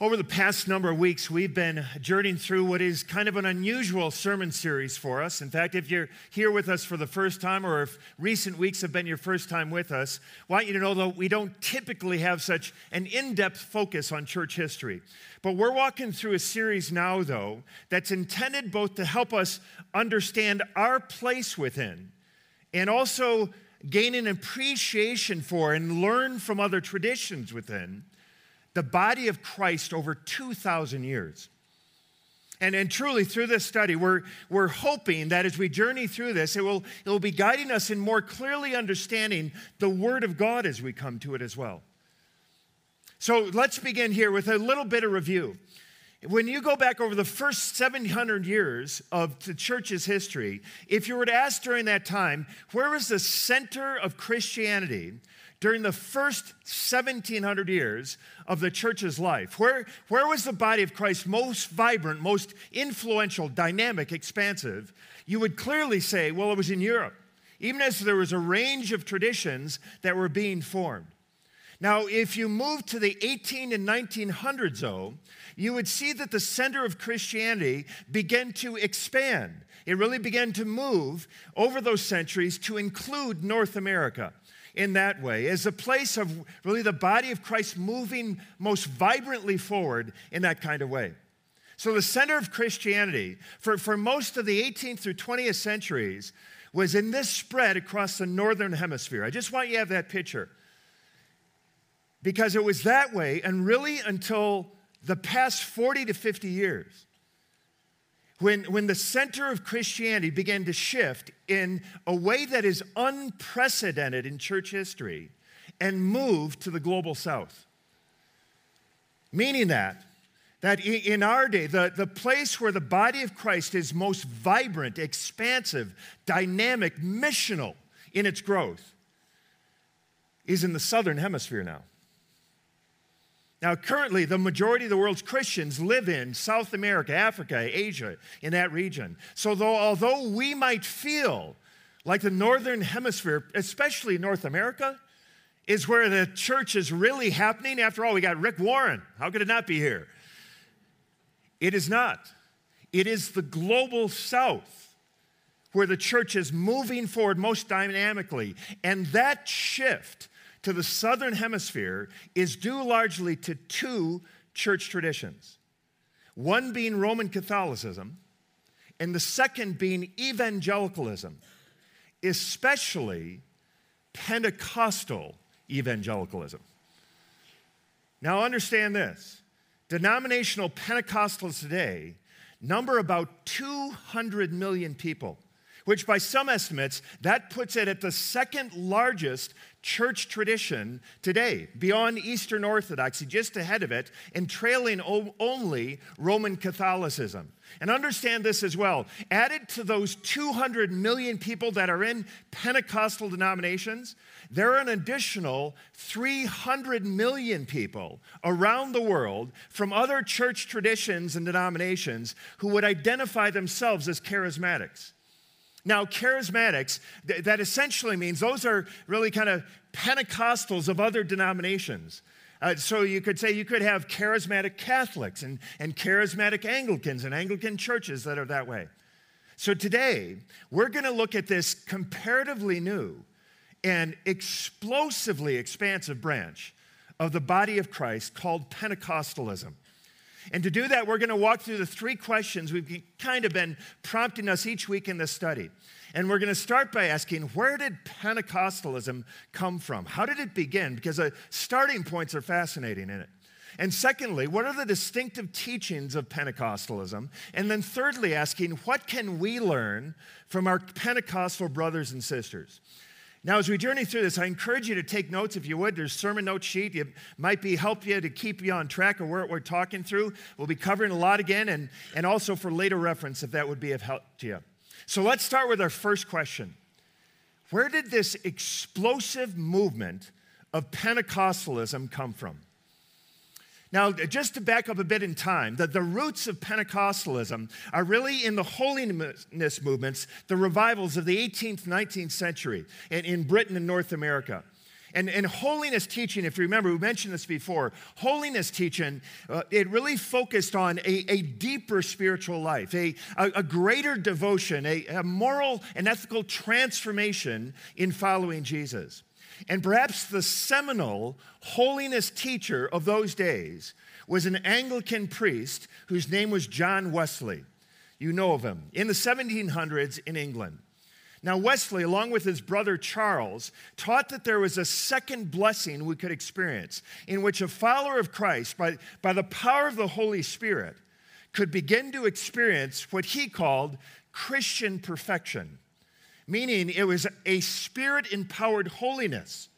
Over the past number of weeks, we've been journeying through what is kind of an unusual sermon series for us. In fact, if you're here with us for the first time, or if recent weeks have been your first time with us, I want you to know that we don't typically have such an in depth focus on church history. But we're walking through a series now, though, that's intended both to help us understand our place within and also gain an appreciation for and learn from other traditions within the body of Christ over 2,000 years. And, and truly, through this study, we're, we're hoping that as we journey through this, it will, it will be guiding us in more clearly understanding the Word of God as we come to it as well. So let's begin here with a little bit of review. When you go back over the first 700 years of the church's history, if you were to ask during that time, where was the center of Christianity? During the first 1700 years of the church's life? Where, where was the body of Christ most vibrant, most influential, dynamic, expansive? You would clearly say, well, it was in Europe, even as there was a range of traditions that were being formed. Now, if you move to the 18 and 1900s, though, you would see that the center of Christianity began to expand. It really began to move over those centuries to include North America in that way, as a place of really the body of Christ moving most vibrantly forward in that kind of way. So, the center of Christianity for, for most of the 18th through 20th centuries was in this spread across the northern hemisphere. I just want you to have that picture. Because it was that way, and really until the past 40 to 50 years when, when the center of Christianity began to shift in a way that is unprecedented in church history and move to the global south. Meaning that, that in our day, the, the place where the body of Christ is most vibrant, expansive, dynamic, missional in its growth is in the southern hemisphere now. Now, currently, the majority of the world's Christians live in South America, Africa, Asia, in that region. So, though, although we might feel like the Northern Hemisphere, especially North America, is where the church is really happening, after all, we got Rick Warren. How could it not be here? It is not. It is the global South where the church is moving forward most dynamically. And that shift to the southern hemisphere is due largely to two church traditions. One being Roman Catholicism, and the second being evangelicalism, especially Pentecostal evangelicalism. Now, understand this. Denominational Pentecostals today number about 200 million people which by some estimates that puts it at the second largest church tradition today, beyond Eastern Orthodoxy, just ahead of it, and trailing only Roman Catholicism. And understand this as well. Added to those 200 million people that are in Pentecostal denominations, there are an additional 300 million people around the world from other church traditions and denominations who would identify themselves as charismatics. Now, charismatics, th- that essentially means those are really kind of Pentecostals of other denominations. Uh, so you could say you could have charismatic Catholics and, and charismatic Anglicans and Anglican churches that are that way. So today, we're going to look at this comparatively new and explosively expansive branch of the body of Christ called Pentecostalism. And to do that, we're going to walk through the three questions we've kind of been prompting us each week in this study. And we're going to start by asking where did Pentecostalism come from? How did it begin? Because the starting points are fascinating in it. And secondly, what are the distinctive teachings of Pentecostalism? And then thirdly, asking what can we learn from our Pentecostal brothers and sisters? Now, as we journey through this, I encourage you to take notes if you would. There's sermon note sheet. It might be help you to keep you on track of what we're talking through. We'll be covering a lot again, and, and also for later reference if that would be of help to you. So let's start with our first question Where did this explosive movement of Pentecostalism come from? Now, just to back up a bit in time, that the roots of Pentecostalism are really in the holiness movements, the revivals of the 18th, 19th century in, in Britain and North America. And, and holiness teaching, if you remember, we mentioned this before, holiness teaching, uh, it really focused on a, a deeper spiritual life, a, a, a greater devotion, a moral and ethical transformation in following Jesus. And perhaps the seminal holiness teacher of those days was an Anglican priest whose name was John Wesley. You know of him. In the 1700s in England. Now, Wesley, along with his brother Charles, taught that there was a second blessing we could experience in which a follower of Christ, by, by the power of the Holy Spirit, could begin to experience what he called Christian perfection, meaning it was a spirit empowered holiness.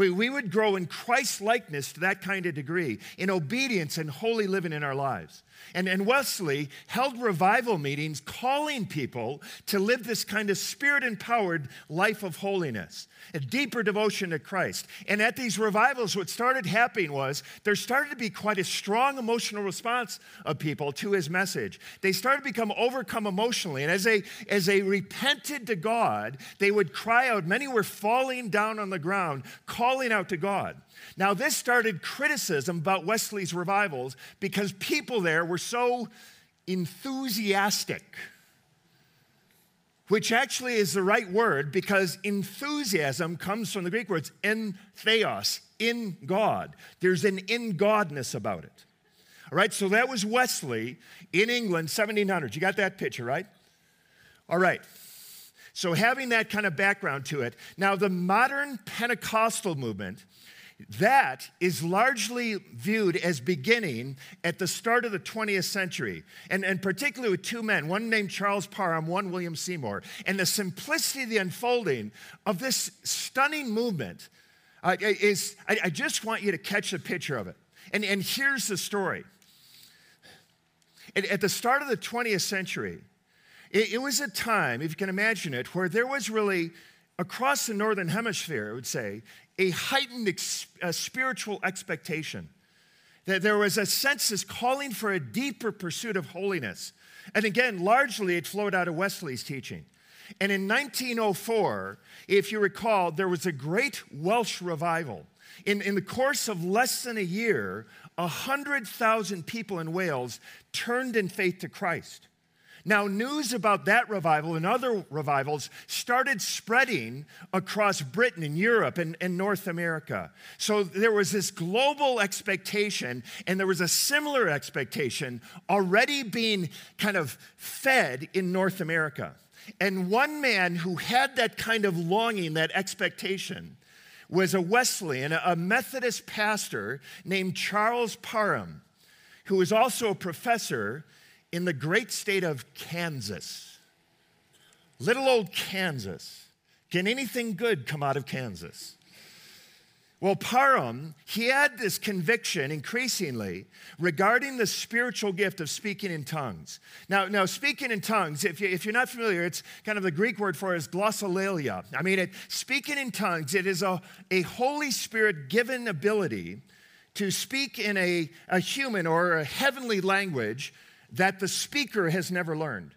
We, we would grow in Christ likeness to that kind of degree, in obedience and holy living in our lives. And, and Wesley held revival meetings calling people to live this kind of spirit empowered life of holiness, a deeper devotion to Christ. And at these revivals, what started happening was there started to be quite a strong emotional response of people to his message. They started to become overcome emotionally. And as they, as they repented to God, they would cry out. Many were falling down on the ground, calling out to God. Now, this started criticism about Wesley's revivals because people there were so enthusiastic, which actually is the right word because enthusiasm comes from the Greek words en theos, in God. There's an in Godness about it. All right, so that was Wesley in England, 1700s. You got that picture, right? All right. So, having that kind of background to it, now the modern Pentecostal movement that is largely viewed as beginning at the start of the 20th century, and, and particularly with two men, one named Charles Parham, one William Seymour. And the simplicity the unfolding of this stunning movement uh, is, I, I, just want you to catch a picture of it. And, and here's the story. At, at the start of the 20th century, it, it was a time, if you can imagine it, where there was really across the northern hemisphere, I would say, a heightened ex- a spiritual expectation. That there was a census calling for a deeper pursuit of holiness. And again, largely it flowed out of Wesley's teaching. And in 1904, if you recall, there was a great Welsh revival. In, in the course of less than a year, 100,000 people in Wales turned in faith to Christ. Now, news about that revival and other revivals started spreading across Britain and Europe and, and, North America. So there was this global expectation, and there was a similar expectation already being kind of fed in North America. And one man who had that kind of longing, that expectation, was a Wesleyan, a Methodist pastor named Charles Parham, who was also a professor in the great state of Kansas. Little old Kansas. Can anything good come out of Kansas? Well, Parham, he had this conviction increasingly regarding the spiritual gift of speaking in tongues. Now, now speaking in tongues, if, you, if you're not familiar, it's kind of the Greek word for it is glossolalia. I mean, it, speaking in tongues, it is a, a Holy Spirit given ability to speak in a, a human or a heavenly language that the speaker has never learned.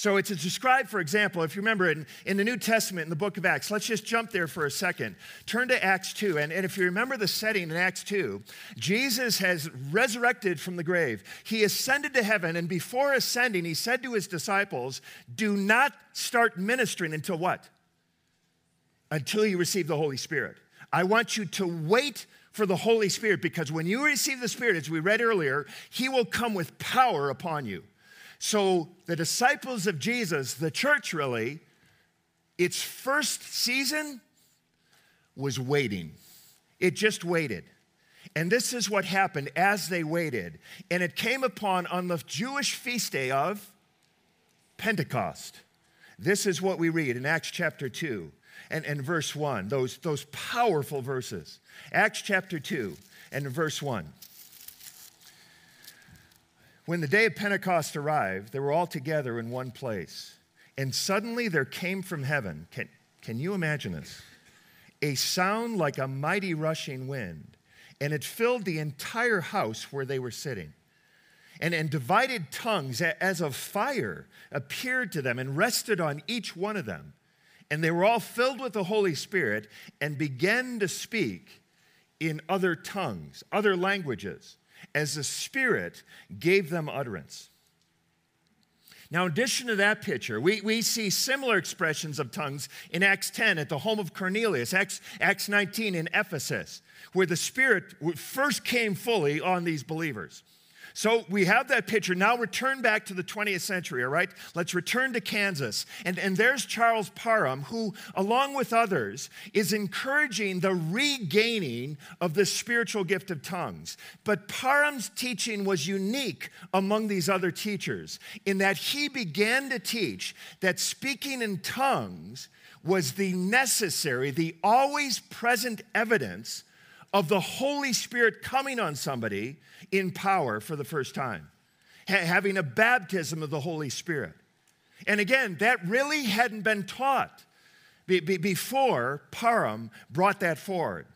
So it's described, for example, if you remember in, in the New Testament, in the book of Acts, let's just jump there for a second. Turn to Acts 2. And, and if you remember the setting in Acts 2, Jesus has resurrected from the grave. He ascended to heaven, and before ascending, he said to his disciples, Do not start ministering until what? Until you receive the Holy Spirit. I want you to wait for the Holy Spirit because when you receive the Spirit, as we read earlier, He will come with power upon you. So the disciples of Jesus, the church really, its first season was waiting. It just waited. And this is what happened as they waited. And it came upon on the Jewish feast day of Pentecost. This is what we read in Acts chapter 2 and, and verse 1, those, those powerful verses. Acts chapter 2 and verse 1. When the day of Pentecost arrived, they were all together in one place. And suddenly there came from heaven, can, can you imagine this? A sound like a mighty rushing wind, and it filled the entire house where they were sitting. And, and divided tongues as of fire appeared to them and rested on each one of them And they were all filled with the Holy Spirit and began to speak in other tongues, other languages, as the Spirit gave them utterance. Now, in addition to that picture, we, we see similar expressions of tongues in Acts 10 at the home of Cornelius, Acts, Acts 19 in Ephesus, where the Spirit first came fully on these believers. So we have that picture. Now return back to the 20th century, all right? Let's return to Kansas. And, and there's Charles Parham, who, along with others, is encouraging the regaining of the spiritual gift of tongues. But Parham's teaching was unique among these other teachers in that he began to teach that speaking in tongues was the necessary, the always present evidence of the Holy Spirit coming on somebody in power for the first time, ha- having a baptism of the Holy Spirit. And again, that really hadn't been taught be- be- before Parham brought that forward.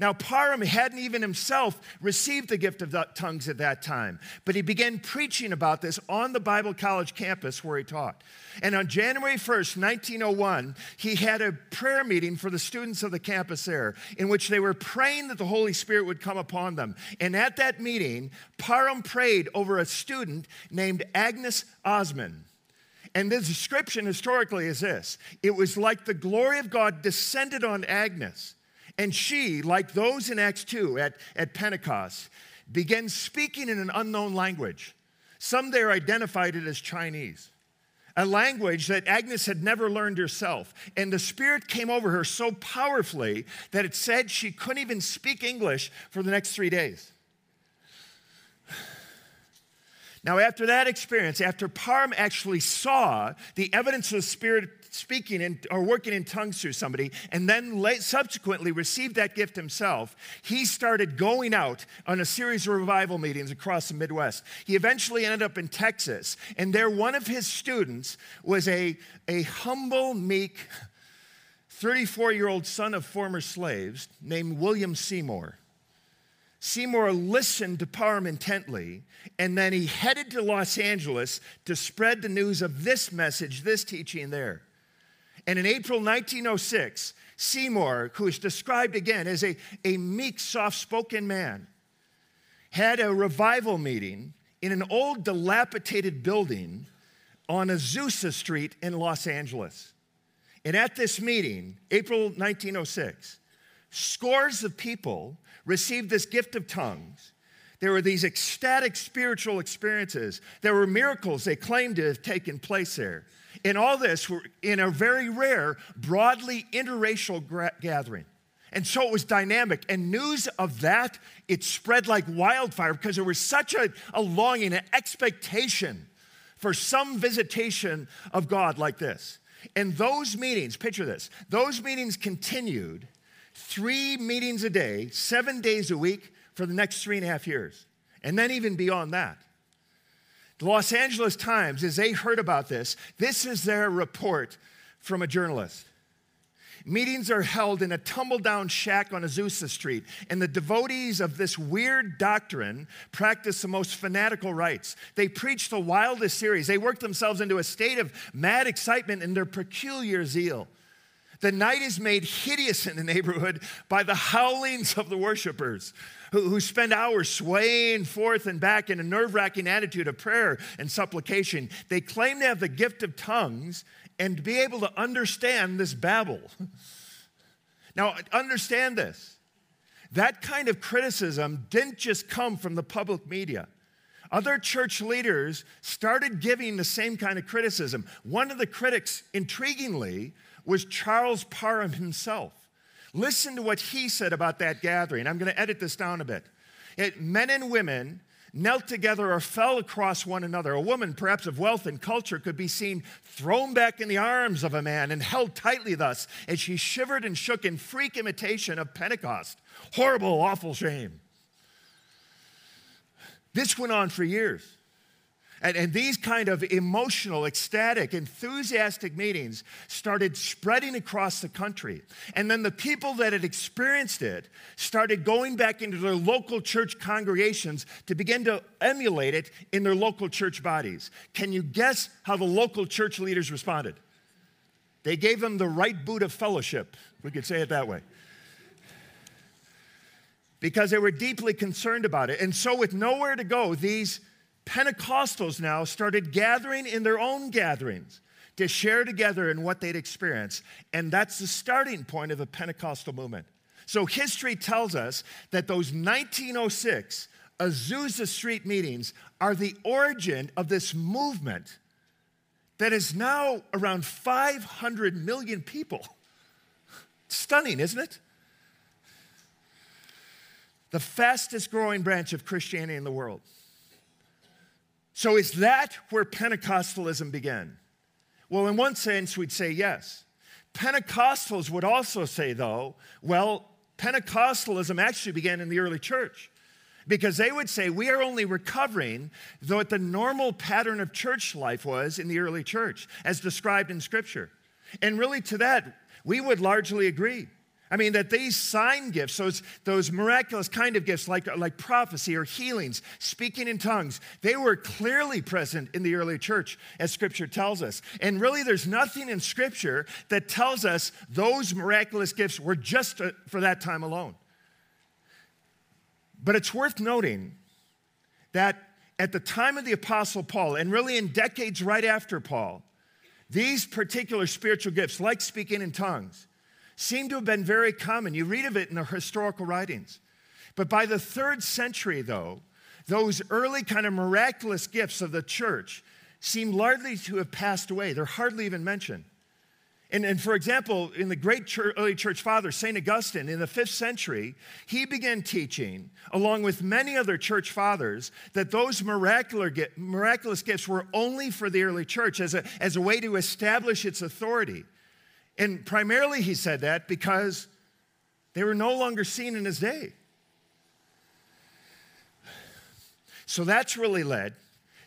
Now, Parham hadn't even himself received the gift of tongues at that time, but he began preaching about this on the Bible College campus where he taught. And on January 1st, 1901, he had a prayer meeting for the students of the campus there in which they were praying that the Holy Spirit would come upon them. And at that meeting, Parham prayed over a student named Agnes Ozman. And the description historically is this it was like the glory of God descended on Agnes and she, like those in Acts 2 at, at Pentecost, began speaking in an unknown language. Some there identified it as Chinese, a language that Agnes had never learned herself. And the Spirit came over her so powerfully that it said she couldn't even speak English for the next three days. Now, after that experience, after Parham actually saw the evidence of the Spirit speaking in, or working in tongues through somebody, and then late, subsequently received that gift himself, he started going out on a series of revival meetings across the Midwest. He eventually ended up in Texas, and there one of his students was a, a humble, meek, 34 year old son of former slaves named William Seymour. Seymour listened to Parham intently, and then he headed to Los Angeles to spread the news of this message, this teaching there. And in April 1906, Seymour, who is described again as a, a meek, soft spoken man, had a revival meeting in an old, dilapidated building on Azusa Street in Los Angeles. And at this meeting, April 1906, scores of people received this gift of tongues. There were these ecstatic spiritual experiences. There were miracles they claimed to have taken place there. And all this were in a very rare, broadly interracial gra- gathering. And so it was dynamic. And news of that, it spread like wildfire because there was such a, a longing, an expectation for some visitation of God like this. And those meetings, picture this, those meetings continued three meetings a day, seven days a week for the next three and a half years. And then even beyond that. The Los Angeles Times, as they heard about this, this is their report from a journalist. Meetings are held in a tumble down shack on Azusa Street, and the devotees of this weird doctrine practice the most fanatical rites. They preach the wildest theories. They work themselves into a state of mad excitement in their peculiar zeal. The night is made hideous in the neighborhood by the howlings of the worshipers who, who spend hours swaying forth and back in a nerve wracking attitude of prayer and supplication. They claim to have the gift of tongues and be able to understand this babble. now, understand this. That kind of criticism didn't just come from the public media. Other church leaders started giving the same kind of criticism. One of the critics, intriguingly, was Charles Parham himself. Listen to what he said about that gathering. I'm going to edit this down a bit. It, men and women knelt together or fell across one another. A woman, perhaps of wealth and culture, could be seen thrown back in the arms of a man and held tightly thus as she shivered and shook in freak imitation of Pentecost. Horrible, awful shame. This went on for years. And, and these kind of emotional, ecstatic, enthusiastic meetings started spreading across the country. And then the people that had experienced it started going back into their local church congregations to begin to emulate it in their local church bodies. Can you guess how the local church leaders responded? They gave them the right boot of fellowship. We could say it that way. Because they were deeply concerned about it. And so, with nowhere to go, these Pentecostals now started gathering in their own gatherings to share together in what they'd experienced. And that's the starting point of the Pentecostal movement. So history tells us that those 1906 Azusa Street meetings are the origin of this movement that is now around 500 million people. Stunning, isn't it? The fastest growing branch of Christianity in the world. So, is that where Pentecostalism began? Well, in one sense, we'd say yes. Pentecostals would also say, though, well, Pentecostalism actually began in the early church because they would say we are only recovering what the normal pattern of church life was in the early church, as described in Scripture. And really, to that, we would largely agree. I mean, that these sign gifts, those, those miraculous kind of gifts like, like prophecy or healings, speaking in tongues, they were clearly present in the early church, as Scripture tells us. And really, there's nothing in Scripture that tells us those miraculous gifts were just uh, for that time alone. But it's worth noting that at the time of the Apostle Paul, and really in decades right after Paul, these particular spiritual gifts, like speaking in tongues, seem to have been very common. You read of it in the historical writings. But by the third century, though, those early kind of miraculous gifts of the church seem largely to have passed away. They're hardly even mentioned. And, and for example, in the great church, early church father, St. Augustine, in the fifth century, he began teaching, along with many other church fathers, that those miraculous gifts were only for the early church as a, as a way to establish its authority. And primarily he said that because they were no longer seen in his day. So that's really led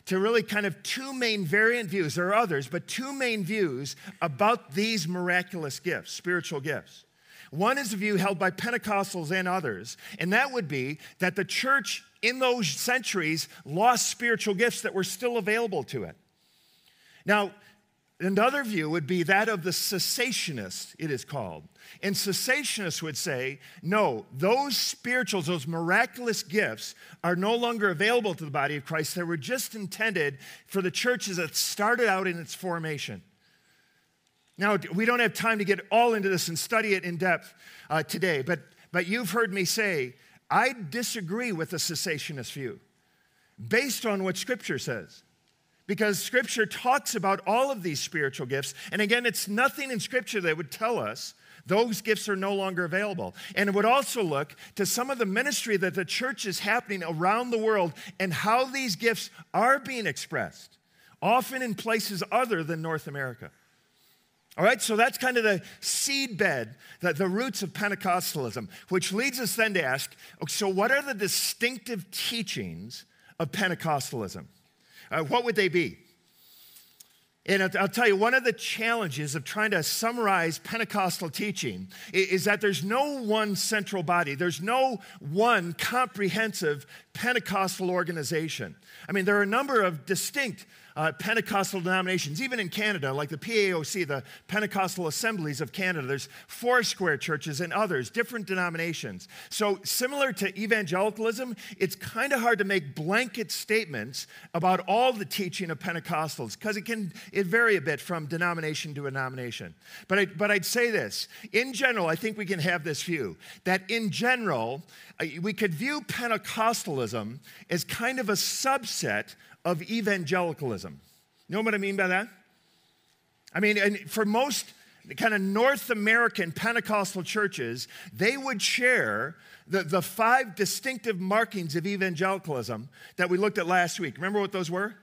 to really kind of two main variant views. There are others, but two main views about these miraculous gifts, spiritual gifts. One is a view held by Pentecostals and others, and that would be that the church in those centuries lost spiritual gifts that were still available to it. Now, Another view would be that of the cessationist, it is called. And cessationists would say, no, those spirituals, those miraculous gifts are no longer available to the body of Christ. They were just intended for the churches that started out in its formation. Now, we don't have time to get all into this and study it in depth uh, today, but, but you've heard me say, I disagree with the cessationist view based on what Scripture says because scripture talks about all of these spiritual gifts. And again, it's nothing in scripture that would tell us those gifts are no longer available. And it would also look to some of the ministry that the church is happening around the world and how these gifts are being expressed, often in places other than North America. All right, so that's kind of the seedbed, the, the roots of Pentecostalism, which leads us then to ask so, what are the distinctive teachings of Pentecostalism? Uh, what would they be? And I'll tell you, one of the challenges of trying to summarize Pentecostal teaching is that there's no one central body. There's no one comprehensive Pentecostal organization. I mean, there are a number of distinct uh, Pentecostal denominations, even in Canada, like the PAOC, the Pentecostal Assemblies of Canada. There's Foursquare churches and others, different denominations. So, similar to evangelicalism, it's kind of hard to make blanket statements about all the teaching of Pentecostals because it can it vary a bit from denomination to denomination. But, I, but I'd say this in general, I think we can have this view that in general, uh, we could view Pentecostalism as kind of a subset of evangelicalism. You know what I mean by that? I mean, and for most kind of North American Pentecostal churches, they would share the, the five distinctive markings of evangelicalism that we looked at last week. Remember what those were?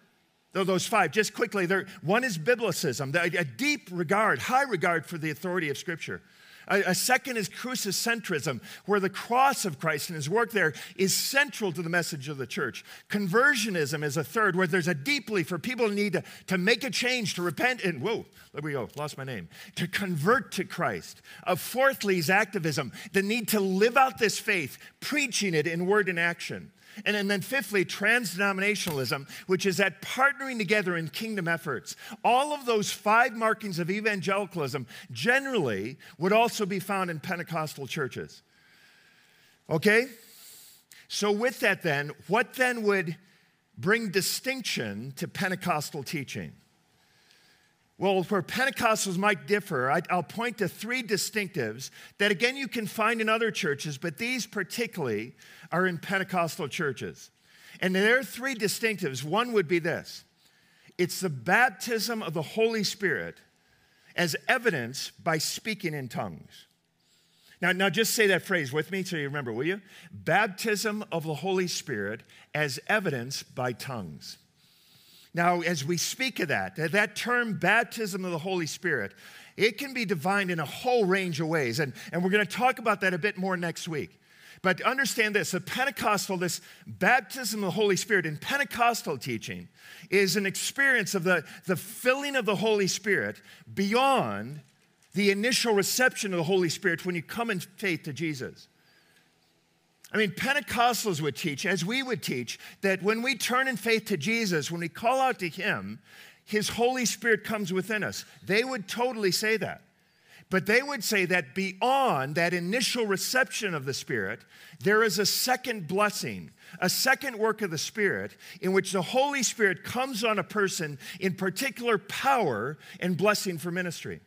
Those five, just quickly. One is biblicism, a deep regard, high regard for the authority of Scripture. A, a second is crucicentrism, where the cross of Christ and his work there is central to the message of the church. Conversionism is a third, where there's a deeply for people need to, to make a change, to repent, and whoa, there we go, lost my name, to convert to Christ. A fourthly is activism, the need to live out this faith, preaching it in word and action. And, and then, fifthly, transdenominationalism, which is that partnering together in kingdom efforts. All of those five markings of evangelicalism generally would also be found in Pentecostal churches. Okay? So, with that, then, what then would bring distinction to Pentecostal teaching? Well, where Pentecostals might differ, I'll point to three distinctives that, again, you can find in other churches, but these particularly are in Pentecostal churches. And there are three distinctives. One would be this it's the baptism of the Holy Spirit as evidence by speaking in tongues. Now, now just say that phrase with me so you remember, will you? Baptism of the Holy Spirit as evidence by tongues. Now, as we speak of that, that term baptism of the Holy Spirit, it can be defined in a whole range of ways. And, and we're going to talk about that a bit more next week. But understand this the Pentecostal, this baptism of the Holy Spirit in Pentecostal teaching is an experience of the, the filling of the Holy Spirit beyond the initial reception of the Holy Spirit when you come in faith to Jesus. I mean, Pentecostals would teach, as we would teach, that when we turn in faith to Jesus, when we call out to Him, His Holy Spirit comes within us. They would totally say that. But they would say that beyond that initial reception of the Spirit, there is a second blessing, a second work of the Spirit, in which the Holy Spirit comes on a person in particular power and blessing for ministry.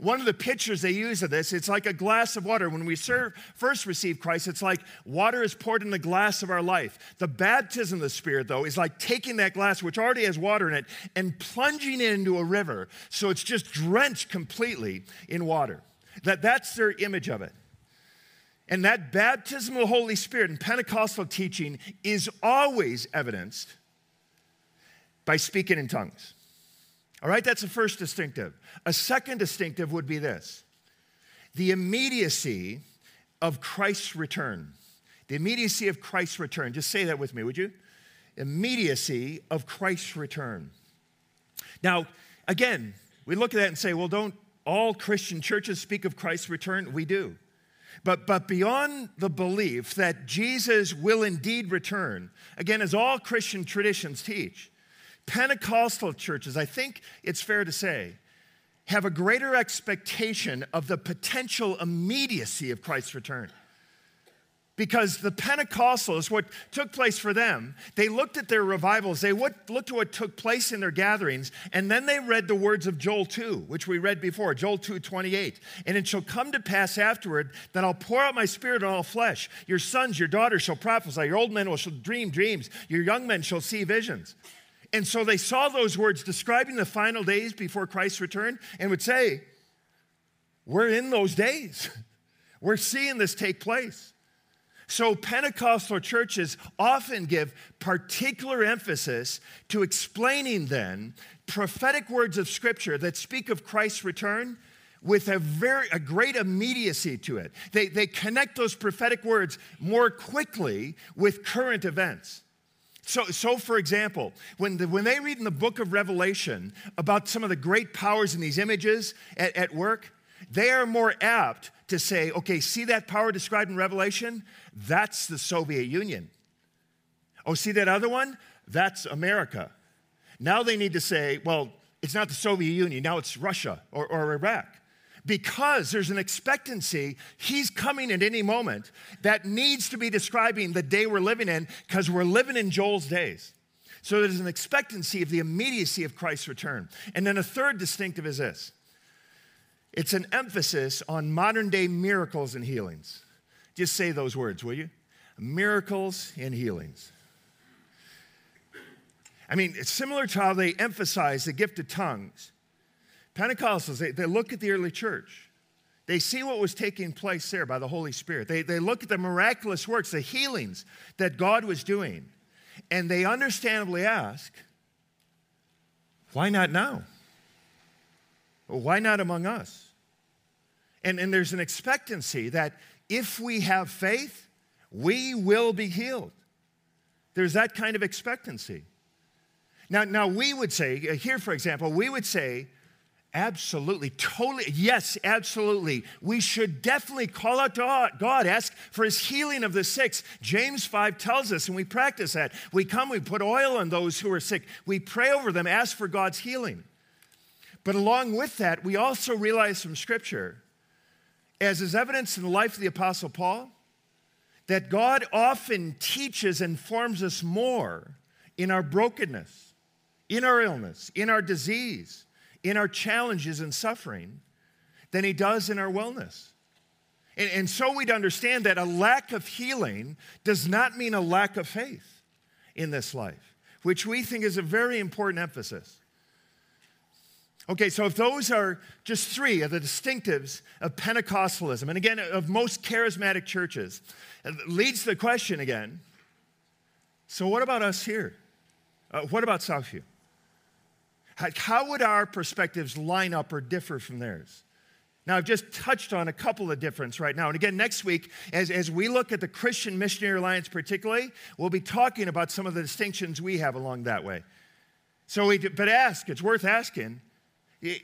One of the pictures they use of this, it's like a glass of water. When we serve, first receive Christ, it's like water is poured in the glass of our life. The baptism of the Spirit, though, is like taking that glass, which already has water in it, and plunging it into a river. So it's just drenched completely in water. That, that's their image of it. And that baptism of the Holy Spirit in Pentecostal teaching is always evidenced by speaking in tongues. All right, that's the first distinctive. A second distinctive would be this the immediacy of Christ's return. The immediacy of Christ's return. Just say that with me, would you? Immediacy of Christ's return. Now, again, we look at that and say, well, don't all Christian churches speak of Christ's return? We do. But, but beyond the belief that Jesus will indeed return, again, as all Christian traditions teach, Pentecostal churches, I think it's fair to say, have a greater expectation of the potential immediacy of Christ's return. Because the Pentecostals, what took place for them, they looked at their revivals, they looked at what took place in their gatherings, and then they read the words of Joel 2, which we read before, Joel 2 28. And it shall come to pass afterward that I'll pour out my spirit on all flesh. Your sons, your daughters shall prophesy, your old men will shall dream dreams, your young men shall see visions. And so they saw those words describing the final days before Christ's return and would say, We're in those days. We're seeing this take place. So, Pentecostal churches often give particular emphasis to explaining then prophetic words of Scripture that speak of Christ's return with a very a great immediacy to it. They, they connect those prophetic words more quickly with current events. So, so for example, when, the, when they read in the book of Revelation about some of the great powers in these images at, at work, they are more apt to say, okay, see that power described in Revelation? That's the Soviet Union. Oh, see that other one? That's America. Now they need to say, well, it's not the Soviet Union, now it's Russia or, or Iraq because there's an expectancy he's coming at any moment that needs to be describing the day we're living in because we're living in Joel's days. So there's an expectancy of the immediacy of Christ's return. And then a third distinctive is this it's an emphasis on modern day miracles and healings. Just say those words, will you? Miracles and healings. I mean, it's similar to how they emphasize the gift of tongues Pentecostals, they, they look at the early church. They see what was taking place there by the Holy Spirit. They, they look at the miraculous works, the healings that God was doing, and they understandably ask, why not now? why not among us? And, and there's an expectancy that if we have faith, we will be healed. There's that kind of expectancy. Now, now we would say, uh, here for example, we would say Absolutely, totally. Yes, absolutely. We should definitely call out to God, ask for his healing of the sick. James 5 tells us, and we practice that. We come, we put oil on those who are sick, we pray over them, ask for God's healing. But along with that, we also realize from Scripture, as is evidence in the life of the Apostle Paul, that God often teaches and forms us more in our brokenness, in our illness, in our disease in our challenges and suffering than he does in our wellness. And, and so we'd understand that a lack of healing does not mean a lack of faith in this life, which we think is a very important emphasis. Okay, so if those are just three of the distinctives of Pentecostalism, and again, of most charismatic churches, leads to the question again so what about us here? Uh, what about Southview? How would our perspectives line up or differ from theirs? Now, I've just touched on a couple of difference right now. And again, next week, as, as we look at the Christian Missionary Alliance particularly, we'll be talking about some of the distinctions we have along that way. So, we, but ask, it's worth asking,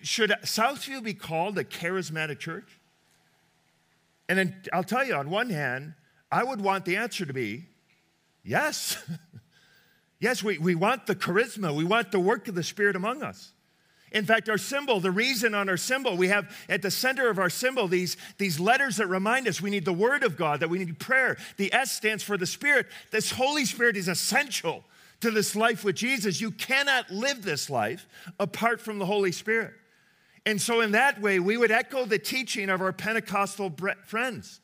should Southview be called a charismatic church? And then I'll tell you, on one hand, I would want the answer to be yes. Yes, we, we want the charisma, we want the work of the Spirit among us. In fact, our symbol, the reason on our symbol, we have at the center of our symbol these, these letters that remind us we need the Word of God, that we need prayer. The S stands for the Spirit. This Holy Spirit is essential to this life with Jesus. You cannot live this life apart from the Holy Spirit. And so, in that way, we would echo the teaching of our Pentecostal friends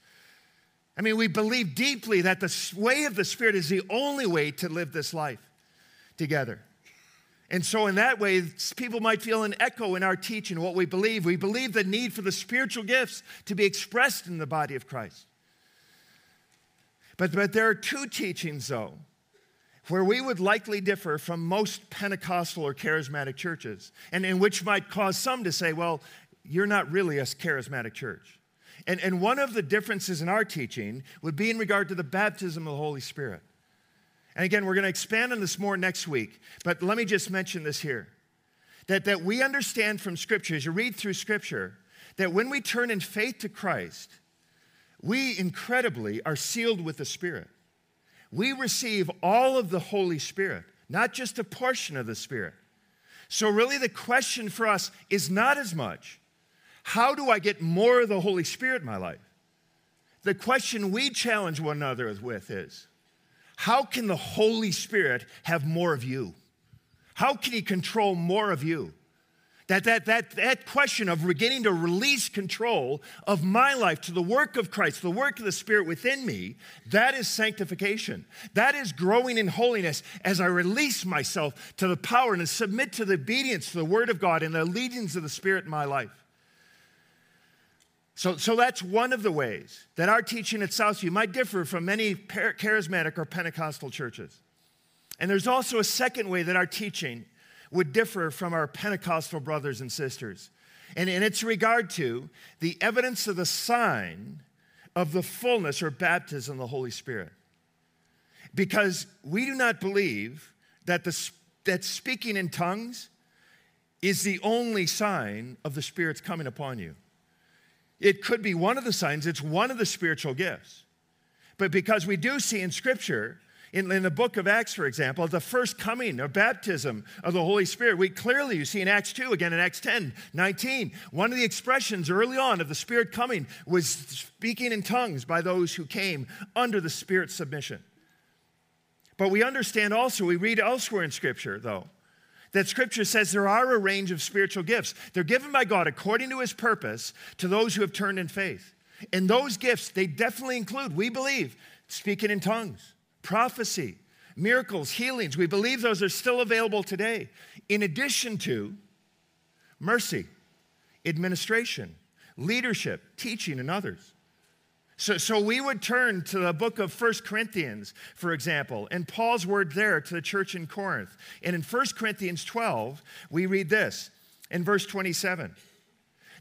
I mean, we believe deeply that the way of the Spirit is the only way to live this life together. And so, in that way, people might feel an echo in our teaching, what we believe. We believe the need for the spiritual gifts to be expressed in the body of Christ. But, but there are two teachings, though, where we would likely differ from most Pentecostal or charismatic churches, and in which might cause some to say, well, you're not really a charismatic church. And, and one of the differences in our teaching would be in regard to the baptism of the Holy Spirit. And again, we're going to expand on this more next week, but let me just mention this here. That, that we understand from Scripture, as you read through Scripture, that when we turn in faith to Christ, we incredibly are sealed with the Spirit. We receive all of the Holy Spirit, not just a portion of the Spirit. So, really, the question for us is not as much how do I get more of the Holy Spirit in my life? The question we challenge one another with is how can the Holy Spirit have more of you? How can He control more of you? That, that, that, that question of beginning to release control of my life to the work of Christ, the work of the Spirit within me, that is sanctification. That is growing in holiness as I release myself to the power and submit to the obedience to the Word of God and the leadings of the Spirit in my life. So, so that's one of the ways that our teaching at Southview might differ from many charismatic or Pentecostal churches. And there's also a second way that our teaching would differ from our Pentecostal brothers and sisters. And, and it's regard to the evidence of the sign of the fullness or baptism of the Holy Spirit. Because we do not believe that, the, that speaking in tongues is the only sign of the Spirit's coming upon you. It could be one of the signs, it's one of the spiritual gifts. But because we do see in Scripture, in, in, the book of Acts, for example, the first coming or baptism of the Holy Spirit, we clearly, you see in Acts 2, again in Acts 10, 19, one of the expressions early on of the Spirit coming was speaking in tongues by those who came under the Spirit's submission. But we understand also, we read elsewhere in Scripture, though, that scripture says there are a range of spiritual gifts. They're given by God according to his purpose to those who have turned in faith. And those gifts, they definitely include, we believe, speaking in tongues, prophecy, miracles, healings. We believe those are still available today, in addition to mercy, administration, leadership, teaching, and others. So, so we would turn to the book of First Corinthians, for example, and Paul's word there to the church in Corinth. And in First Corinthians 12, we read this in verse 27.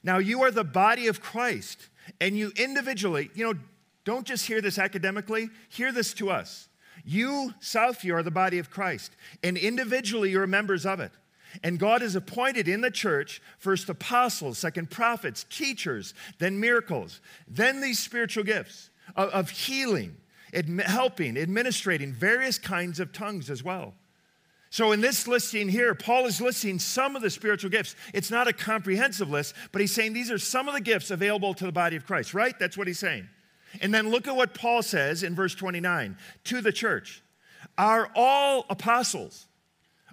Now you are the body of Christ, and you individually, you know, don't just hear this academically, hear this to us. You, Southview, are the body of Christ, and individually you're members of it. And God has appointed in the church first apostles, second prophets, teachers, then miracles, then these spiritual gifts of, of healing, helping, administrating various kinds of tongues as well. So, in this listing here, Paul is listing some of the spiritual gifts. It's not a comprehensive list, but he's saying these are some of the gifts available to the body of Christ, right? That's what he's saying. And then look at what Paul says in verse 29 to the church Are all apostles?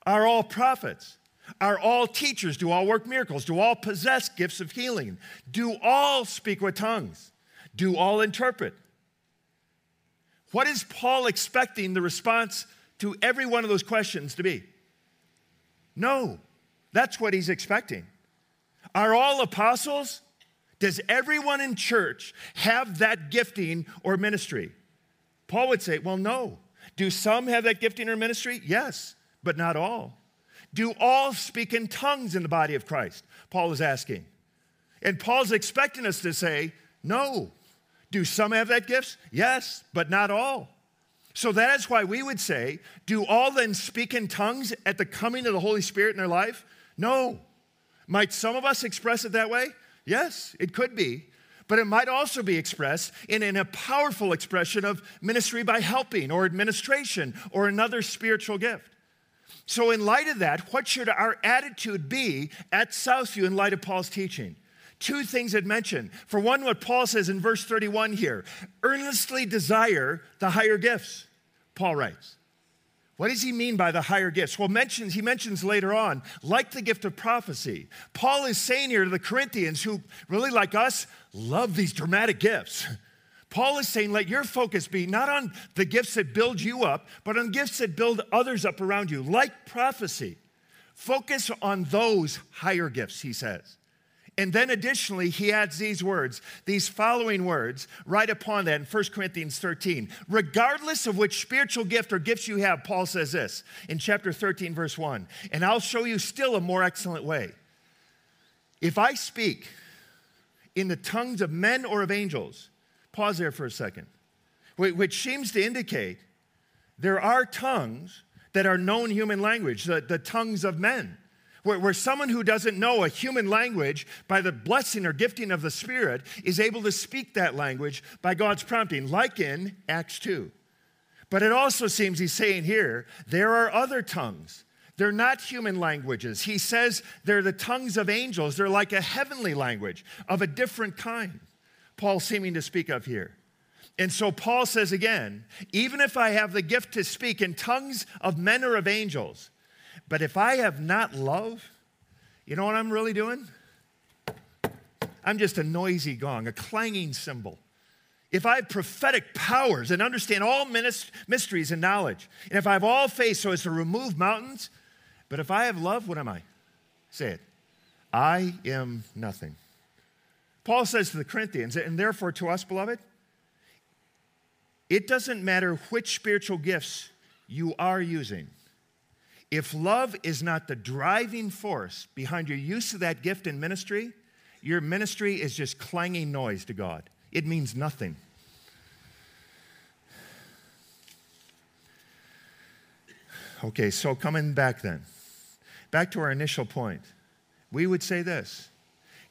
Are all prophets? Are all teachers? Do all work miracles? Do all possess gifts of healing? Do all speak with tongues? Do all interpret? What is Paul expecting the response to every one of those questions to be? No, that's what he's expecting. Are all apostles? Does everyone in church have that gifting or ministry? Paul would say, well, no. Do some have that gifting or ministry? Yes, but not all. Do all speak in tongues in the body of Christ? Paul is asking. And Paul's expecting us to say, no. Do some have that gift? Yes, but not all. So that is why we would say, do all then speak in tongues at the coming of the Holy Spirit in their life? No. Might some of us express it that way? Yes, it could be. But it might also be expressed in, in a powerful expression of ministry by helping or administration or another spiritual gift. So, in light of that, what should our attitude be at Southview in light of Paul's teaching? Two things I'd mention. For one, what Paul says in verse 31 here earnestly desire the higher gifts, Paul writes. What does he mean by the higher gifts? Well, mentions, he mentions later on, like the gift of prophecy. Paul is saying here to the Corinthians, who really like us, love these dramatic gifts. Paul is saying, let your focus be not on the gifts that build you up, but on gifts that build others up around you, like prophecy. Focus on those higher gifts, he says. And then additionally, he adds these words, these following words, right upon that in 1 Corinthians 13. Regardless of which spiritual gift or gifts you have, Paul says this in chapter 13, verse 1. And I'll show you still a more excellent way. If I speak in the tongues of men or of angels, Pause there for a second, which seems to indicate there are tongues that are known human language, the, the tongues of men. Where, where, someone who doesn't know a human language by the blessing or gifting of the Spirit is able to speak that language by God's prompting, like in Acts 2. But it also seems he's saying here there are other tongues. They're not human languages. He says they're the tongues of angels. They're like a heavenly language of a different kind. Paul seeming to speak of here. And so Paul says again, even if I have the gift to speak in tongues of men or of angels, but if I have not love, you know what I'm really doing? I'm just a noisy gong, a clanging cymbal. If I have prophetic powers and understand all mysteries and knowledge, and if I have all faith so as to remove mountains, but if I have love, what am I? Say it. I am nothing. Paul says to the Corinthians, and therefore to us, beloved, it doesn't matter which spiritual gifts you are using. If love is not the driving force behind your use of that gift in ministry, your ministry is just clanging noise to God. It means nothing. Okay, so coming back then, back to our initial point, we would say this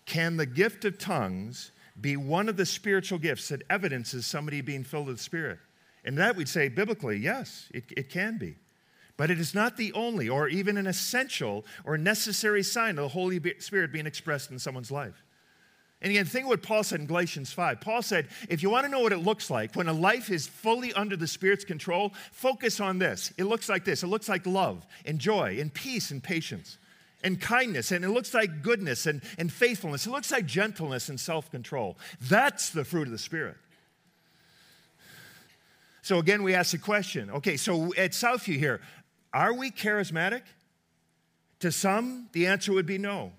can the gift of tongues be one of the spiritual gifts that evidences somebody being filled with the Spirit? And that we'd say biblically, yes, it, it can be. But it is not the only or even an essential or necessary sign of the Holy Spirit being expressed in someone's life. And again, think of what Paul said in Galatians 5. Paul said, if you want to know what it looks like when a life is fully under the Spirit's control, focus on this. It looks like this it looks like love and joy and peace and patience and kindness, and it looks like goodness and, and faithfulness. It looks like gentleness and self control. That's the fruit of the Spirit. So again, we ask the question okay, so at Southview here, are we charismatic? To some, the answer would be no.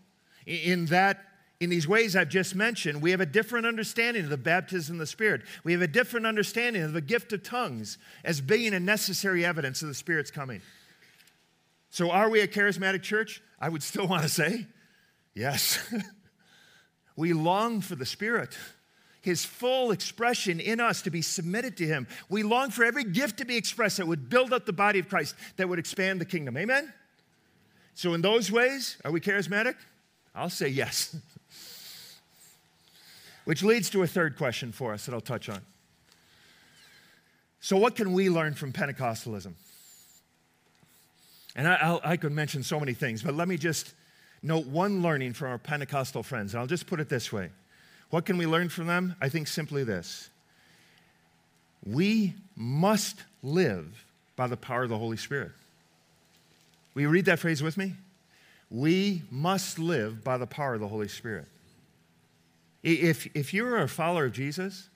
In that, in these ways I've just mentioned, we have a different understanding of the baptism of the Spirit. We have a different understanding of the gift of tongues as being a necessary evidence of the Spirit's coming. So, are we a charismatic church? I would still want to say yes. we long for the Spirit, His full expression in us to be submitted to Him. We long for every gift to be expressed that would build up the body of Christ, that would expand the kingdom. Amen? So, in those ways, are we charismatic? I'll say yes. Which leads to a third question for us that I'll touch on. So, what can we learn from Pentecostalism? And I, I, could mention so many things, but let me just note one learning from our Pentecostal friends. And I'll just put it this way What can we learn from them? I think simply this we must live by the power of the Holy Spirit. Will you read that phrase with me? We must live by the power of the Holy Spirit. If, if you're a follower of Jesus,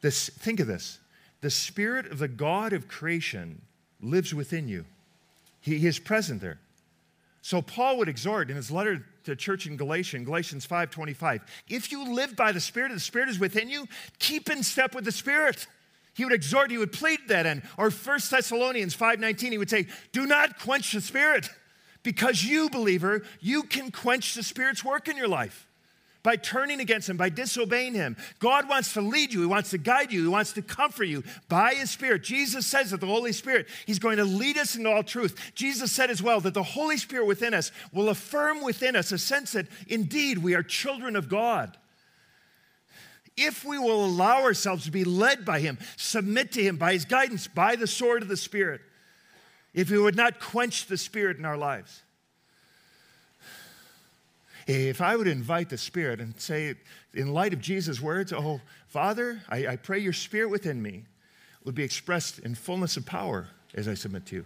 this, think of this the Spirit of the God of creation lives within you, He, he is present there. So Paul would exhort in his letter to church in Galatians, Galatians 5:25, if you live by the Spirit, the Spirit is within you, keep in step with the Spirit. He would exhort, he would plead that end. Or 1 Thessalonians 5:19, he would say, do not quench the Spirit. Because you, believer, you can quench the Spirit's work in your life by turning against him, by disobeying him. God wants to lead you, he wants to guide you, he wants to comfort you by his Spirit. Jesus says that the Holy Spirit, he's going to lead us into all truth. Jesus said as well that the Holy Spirit within us will affirm within us a sense that indeed we are children of God. If we will allow ourselves to be led by him, submit to him by his guidance, by the sword of the Spirit, if we would not quench the Spirit in our lives. If I would invite the Spirit and say, in light of Jesus' words, Oh, Father, I, I pray your Spirit within me would be expressed in fullness of power as I submit to you.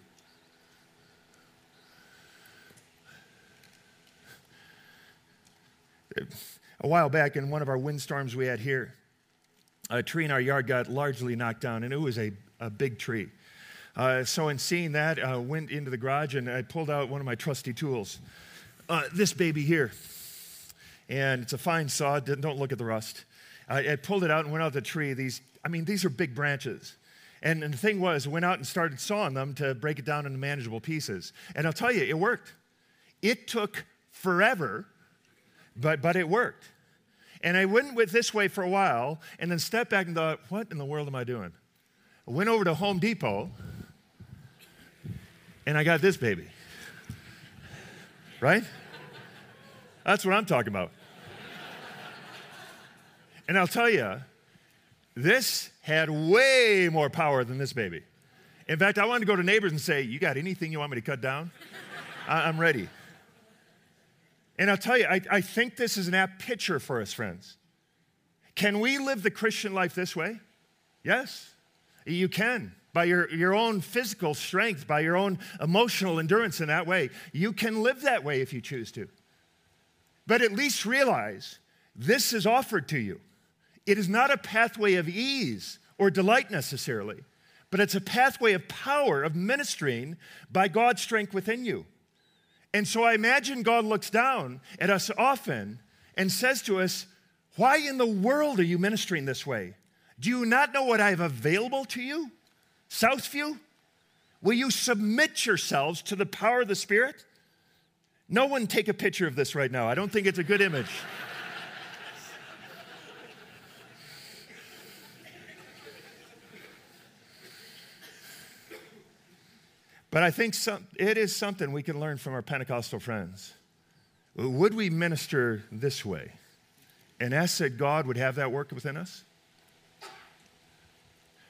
A while back, in one of our windstorms we had here, a tree in our yard got largely knocked down, and it was a, a big tree. Uh, so, in seeing that, I uh, went into the garage and I pulled out one of my trusty tools. Uh, this baby here. And it's a fine saw, don't look at the rust. I, I pulled it out and went out the tree. These, I mean, these are big branches. And, and the thing was, I went out and started sawing them to break it down into manageable pieces. And I'll tell you, it worked. It took forever, but, but it worked. And I went with this way for a while and then stepped back and thought, what in the world am I doing? I went over to Home Depot and I got this baby. Right? That's what I'm talking about. and I'll tell you, this had way more power than this baby. In fact, I wanted to go to neighbors and say, You got anything you want me to cut down? I'm ready. And I'll tell you, I, I think this is an apt picture for us, friends. Can we live the Christian life this way? Yes, you can by your, your own physical strength, by your own emotional endurance in that way. You can live that way if you choose to. But at least realize this is offered to you. It is not a pathway of ease or delight necessarily, but it's a pathway of power, of ministering by God's strength within you. And so I imagine God looks down at us often and says to us, Why in the world are you ministering this way? Do you not know what I have available to you? Southview, will you submit yourselves to the power of the Spirit? No one take a picture of this right now. I don't think it's a good image. but I think some, it is something we can learn from our Pentecostal friends. Would we minister this way and ask that God would have that work within us?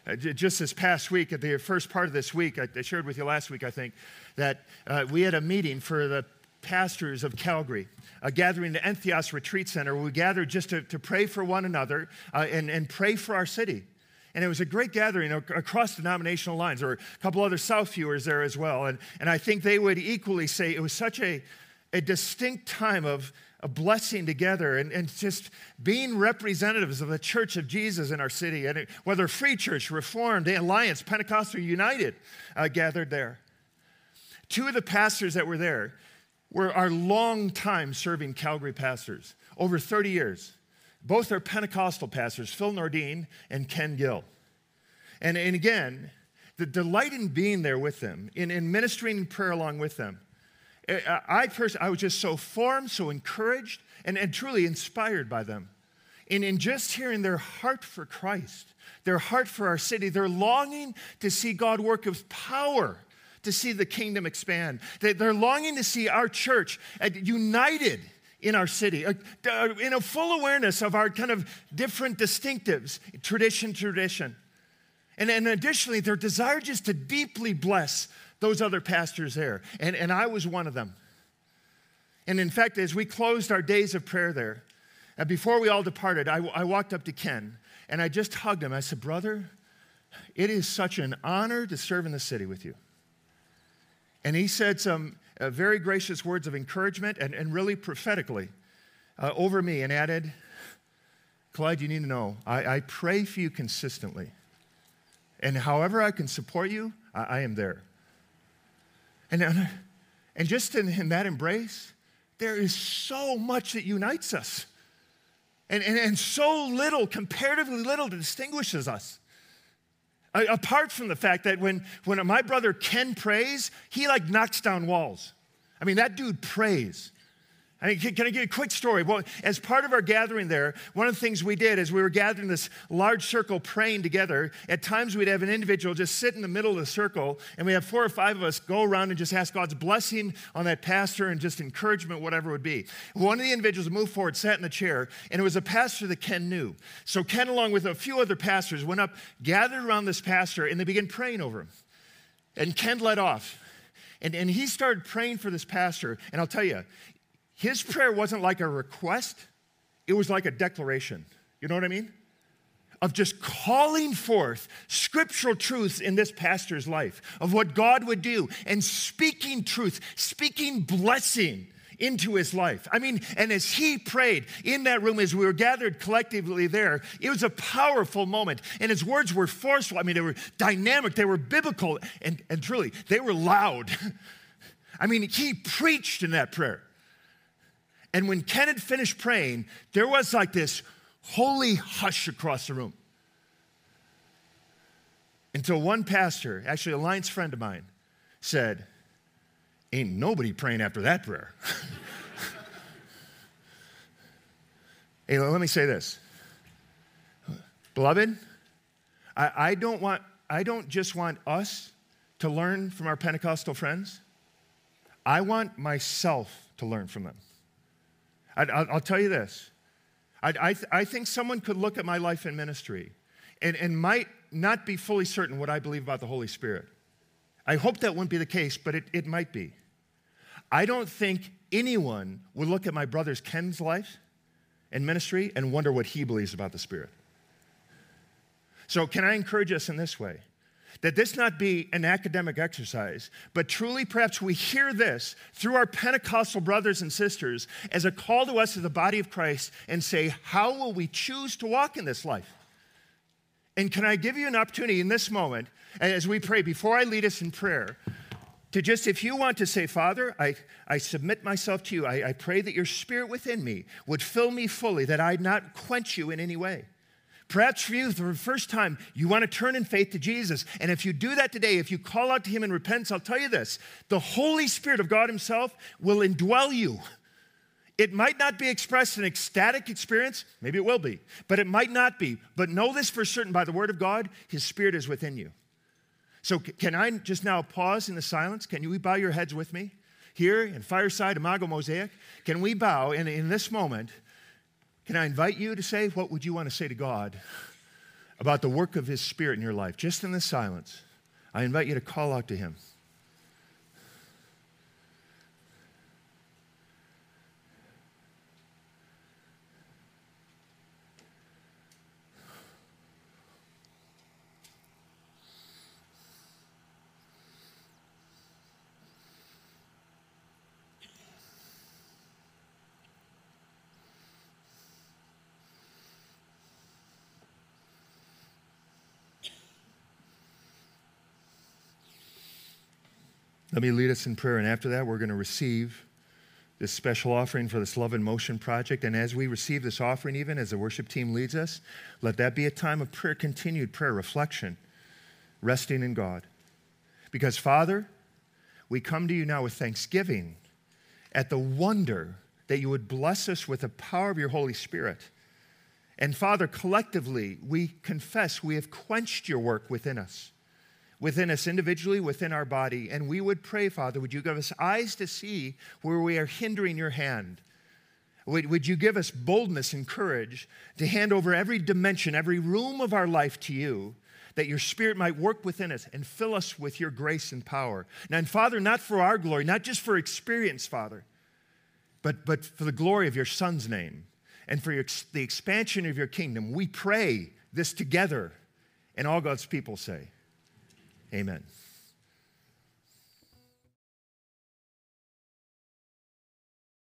Uh, just this past week, at the first part of this week, I, shared with you last week, I think, that uh, we had a meeting for the pastors of Calgary, a gathering at the Entheos Retreat Center, we gathered just to, to pray for one another uh, and, and pray for our city. And it was a great gathering across denominational lines. There were a couple other South viewers there as well. And, and I think they would equally say it was such a, a distinct time of, a blessing together and, and just being representatives of the church of Jesus in our city. And it, whether Free Church, Reformed, Alliance, Pentecostal United uh, gathered there. Two of the pastors that were there were our long time serving Calgary pastors, over 30 years. Both are Pentecostal pastors, Phil Nordine and Ken Gill. And, and again, the delight in being there with them, in, in ministering in prayer along with them, Eh, I personally, I was just so formed, so encouraged, and, and truly inspired by them. And in just hearing their heart for Christ, their heart for our city, their longing to see God work with power to see the kingdom expand. They're longing to see our church united in our city, in a full awareness of our kind of different distinctives, tradition, tradition. And, and additionally, their desire just to deeply bless those other pastors there. And, and I was one of them. And in fact, as we closed our days of prayer there, and before we all departed, I, I walked up to Ken and I just hugged him. I said, Brother, it is such an honor to serve in the city with you. And he said some uh, very gracious words of encouragement and, and really prophetically uh, over me and added, Clyde, you need to know, I, I, pray for you consistently. And however I can support you, I, I am there. And, and just in, in, that embrace, there is so much that unites us. And, and, and so little, comparatively little, that distinguishes us. Apart from the fact that when, when my brother Ken prays, he like knocks down walls. I mean, that dude prays. I mean, can, can, I give you a quick story? Well, as part of our gathering there, one of the things we did is we were gathering this large circle praying together. At times, we'd have an individual just sit in the middle of the circle, and we have four or five of us go around and just ask God's blessing on that pastor and just encouragement, whatever it would be. One of the individuals moved forward, sat in the chair, and it was a pastor that Ken knew. So Ken, along with a few other pastors, went up, gathered around this pastor, and they began praying over him. And Ken led off. And, and he started praying for this pastor. And I'll tell you, his prayer wasn't like a request, it was like a declaration. You know what I mean? Of just calling forth scriptural truths in this pastor's life, of what God would do, and speaking truth, speaking blessing into his life. I mean, and as he prayed in that room, as we were gathered collectively there, it was a powerful moment. And his words were forceful. I mean, they were dynamic, they were biblical, and, and truly, they were loud. I mean, he preached in that prayer. And when Ken had finished praying, there was like this holy hush across the room. Until one pastor, actually a Alliance friend of mine, said, Ain't nobody praying after that prayer. hey, let me say this. Beloved, I, I, don't want, I don't just want us to learn from our Pentecostal friends. I want myself to learn from them. I, will tell you this. I, I, I, think someone could look at my life in ministry and, and might not be fully certain what I believe about the Holy Spirit. I hope that wouldn't be the case, but it, it might be. I don't think anyone would look at my brother's Ken's life and ministry and wonder what he believes about the Spirit. So, can I encourage us in this way? That this not be an academic exercise, but truly perhaps we hear this through our Pentecostal brothers and sisters as a call to us as the body of Christ and say, How will we choose to walk in this life? And can I give you an opportunity in this moment, as we pray, before I lead us in prayer, to just, if you want to say, Father, I, I submit myself to you. I, I pray that your spirit within me would fill me fully, that I'd not quench you in any way. Perhaps for you, for the first time, you want to turn in faith to Jesus. And if you do that today, if you call out to Him in repentance, I'll tell you this the Holy Spirit of God Himself will indwell you. It might not be expressed in ecstatic experience, maybe it will be, but it might not be. But know this for certain by the Word of God, His Spirit is within you. So, can I just now pause in the silence? Can you bow your heads with me? Here in Fireside Imago Mosaic, can we bow in, in this moment? Can I invite you to say, what would you want to say to God about the work of His Spirit in your life? Just in the silence, I invite you to call out to Him. Let me lead us in prayer, and after that, we're going to receive this special offering for this Love in Motion project. And as we receive this offering, even as the worship team leads us, let that be a time of prayer, continued prayer, reflection, resting in God. Because, Father, we come to you now with thanksgiving at the wonder that you would bless us with the power of your Holy Spirit. And Father, collectively, we confess we have quenched your work within us. Within us individually, within our body. And we would pray, Father, would you give us eyes to see where we are hindering your hand? Would, would you give us boldness and courage to hand over every dimension, every room of our life to you, that your Spirit might work within us and fill us with your grace and power? Now, and Father, not for our glory, not just for experience, Father, but, but for the glory of your Son's name and for your, the expansion of your kingdom. We pray this together. And all God's people say, Amen.